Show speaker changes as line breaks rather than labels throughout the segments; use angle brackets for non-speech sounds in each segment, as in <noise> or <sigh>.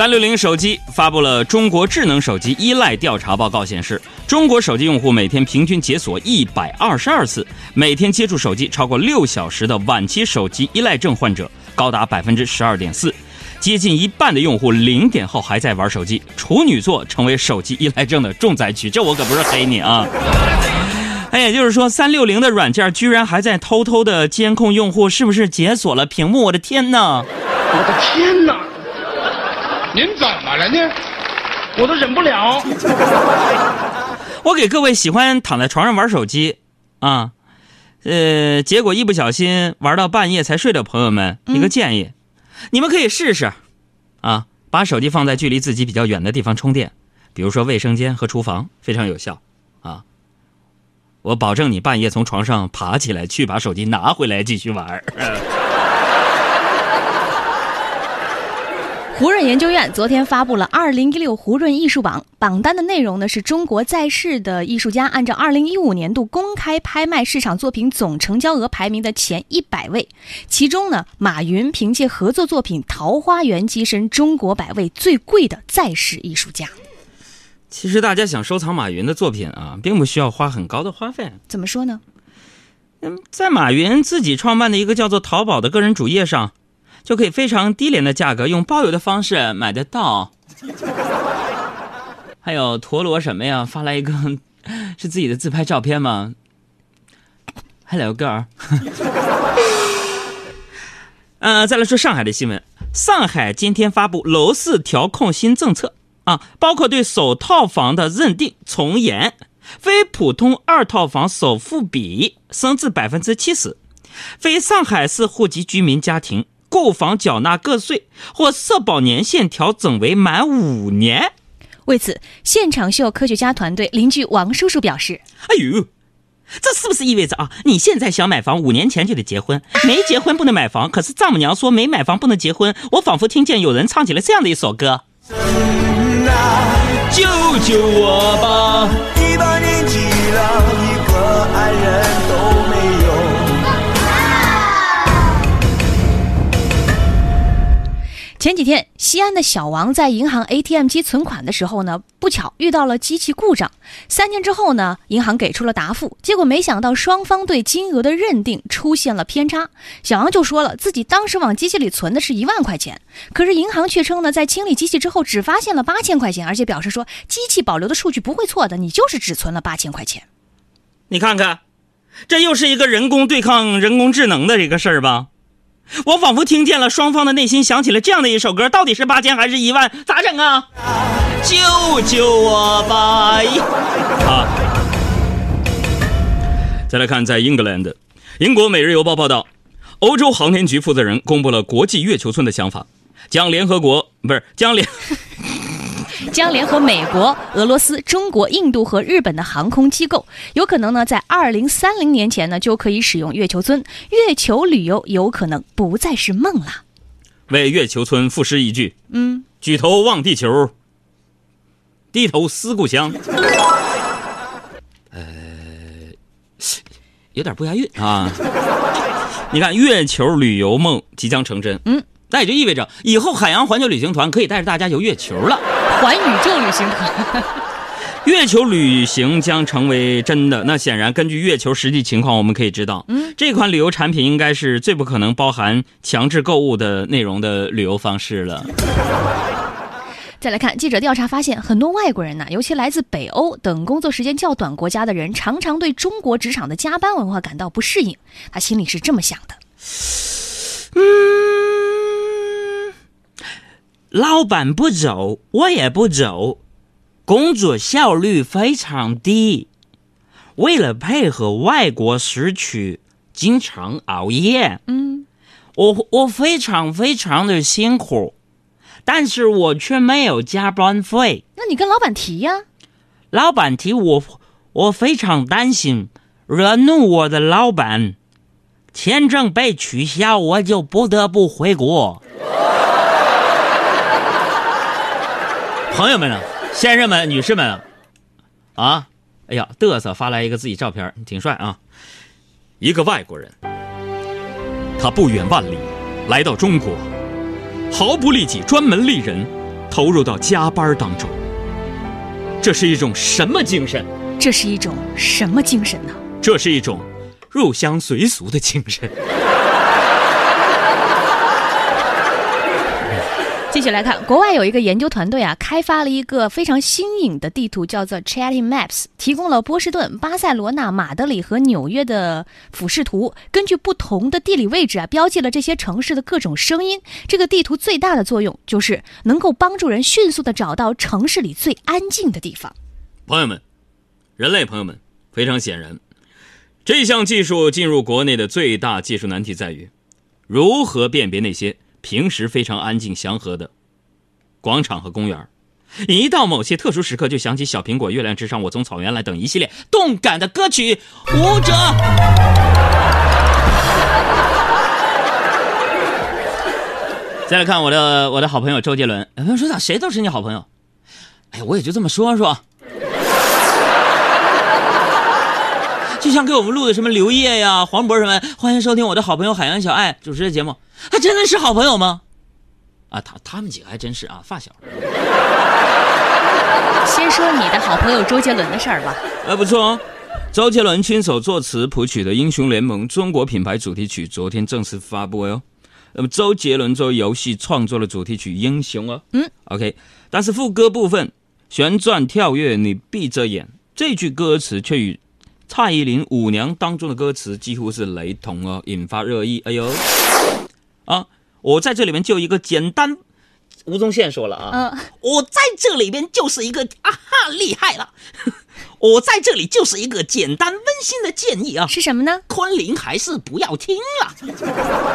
三六零手机发布了中国智能手机依赖调查报告，显示中国手机用户每天平均解锁一百二十二次，每天接触手机超过六小时的晚期手机依赖症患者高达百分之十二点四，接近一半的用户零点后还在玩手机，处女座成为手机依赖症的重灾区。这我可不是黑你啊！哎，也就是说，三六零的软件居然还在偷偷的监控用户是不是解锁了屏幕，我的天哪！
我的天哪！
您怎么了呢？
我都忍不了。<laughs>
我给各位喜欢躺在床上玩手机，啊，呃，结果一不小心玩到半夜才睡的朋友们一个建议，你们可以试试，啊，把手机放在距离自己比较远的地方充电，比如说卫生间和厨房，非常有效，啊，我保证你半夜从床上爬起来去把手机拿回来继续玩。<laughs>
胡润研究院昨天发布了二零一六胡润艺术榜，榜单的内容呢是中国在世的艺术家按照二零一五年度公开拍卖市场作品总成交额排名的前一百位，其中呢，马云凭借合作作品《桃花源》跻身中国百位最贵的在世艺术家。
其实大家想收藏马云的作品啊，并不需要花很高的花费。
怎么说呢？
嗯，在马云自己创办的一个叫做淘宝的个人主页上。就可以非常低廉的价格用包邮的方式买得到。<laughs> 还有陀螺什么呀？发来一个 <laughs> 是自己的自拍照片吗？Hello girl。<laughs> 呃，再来说上海的新闻。上海今天发布楼市调控新政策啊，包括对首套房的认定从严，非普通二套房首付比升至百分之七十，非上海市户籍居民家庭。购房缴纳个税或社保年限调整为满五年。
为此，现场秀科学家团队邻居王叔叔表示：“
哎呦，这是不是意味着啊？你现在想买房，五年前就得结婚，没结婚不能买房。可是丈母娘说没买房不能结婚。我仿佛听见有人唱起了这样的一首歌：救救我吧！
前几天，西安的小王在银行 ATM 机存款的时候呢，不巧遇到了机器故障。三天之后呢，银行给出了答复，结果没想到双方对金额的认定出现了偏差。小王就说了，自己当时往机器里存的是一万块钱，可是银行却称呢，在清理机器之后只发现了八千块钱，而且表示说机器保留的数据不会错的，你就是只存了八千块钱。
你看看，这又是一个人工对抗人工智能的这个事儿吧？我仿佛听见了双方的内心响起了这样的一首歌，到底是八千还是一万？咋整啊？救救我吧！啊！再来看，在英格兰的英国《每日邮报》报道，欧洲航天局负责人公布了国际月球村的想法，将联合国不是将联。
将联合美国、俄罗斯、中国、印度和日本的航空机构，有可能呢，在二零三零年前呢，就可以使用月球村，月球旅游有可能不再是梦了。
为月球村赋诗一句：嗯，举头望地球，低头思故乡。呃，有点不押韵啊。你看，月球旅游梦即将成真。嗯。那也就意味着，以后海洋环球旅行团可以带着大家游月球了。
环宇宙旅行团，<laughs>
月球旅行将成为真的。那显然，根据月球实际情况，我们可以知道，嗯，这款旅游产品应该是最不可能包含强制购物的内容的旅游方式了。
再来看，记者调查发现，很多外国人呢，尤其来自北欧等工作时间较短国家的人，常常对中国职场的加班文化感到不适应。他心里是这么想的：嗯。
老板不走，我也不走，工作效率非常低。为了配合外国时区，经常熬夜。嗯，我我非常非常的辛苦，但是我却没有加班费。
那你跟老板提呀。
老板提我，我非常担心惹怒我的老板，签证被取消，我就不得不回国。朋友们呢，先生们、女士们，啊，哎呀，嘚瑟发来一个自己照片，挺帅啊。一个外国人，他不远万里来到中国，毫不利己，专门利人，投入到加班当中。这是一种什么精神？
这是一种什么精神呢？
这是一种入乡随俗的精神。
继续来看，国外有一个研究团队啊，开发了一个非常新颖的地图，叫做 Chatting Maps，提供了波士顿、巴塞罗那、马德里和纽约的俯视图，根据不同的地理位置啊，标记了这些城市的各种声音。这个地图最大的作用就是能够帮助人迅速的找到城市里最安静的地方。
朋友们，人类朋友们，非常显然，这项技术进入国内的最大技术难题在于，如何辨别那些。平时非常安静祥和的广场和公园，一到某些特殊时刻，就响起《小苹果》《月亮之上》《我从草原来》等一系列动感的歌曲。舞者，<laughs> 再来看我的我的好朋友周杰伦。有朋友说咋谁都是你好朋友？哎，我也就这么说说。就像给我们录的什么刘烨呀、黄渤什么，欢迎收听我的好朋友海洋小爱主持的节目。他真的是好朋友吗？啊，他他们几个还真是啊，发小。
先说你的好朋友周杰伦的事儿吧。
哎，不错哦，周杰伦亲手作词谱曲的《英雄联盟》中国品牌主题曲昨天正式发布哟。那么周杰伦作为游戏创作的主题曲《英雄》哦。
嗯
，OK，但是副歌部分旋转跳跃，你闭着眼，这句歌词却与蔡依林《舞娘》当中的歌词几乎是雷同哦，引发热议。哎呦！啊！我在这里面就一个简单，吴宗宪说了啊，
嗯，
我在这里边就是一个啊哈厉害了，<laughs> 我在这里就是一个简单温馨的建议啊，
是什么呢？
昆凌还是不要听了。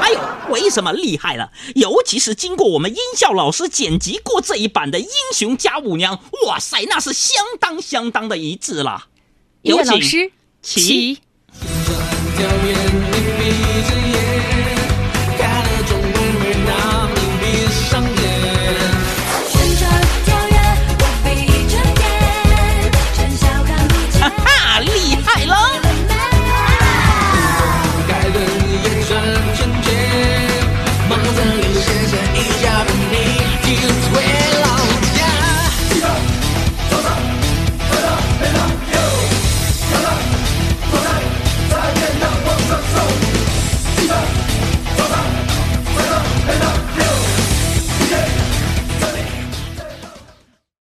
哎呦，为什么厉害了？尤其是经过我们音效老师剪辑过这一版的《英雄加舞娘》，哇塞，那是相当相当的一致了。
音乐
起。
起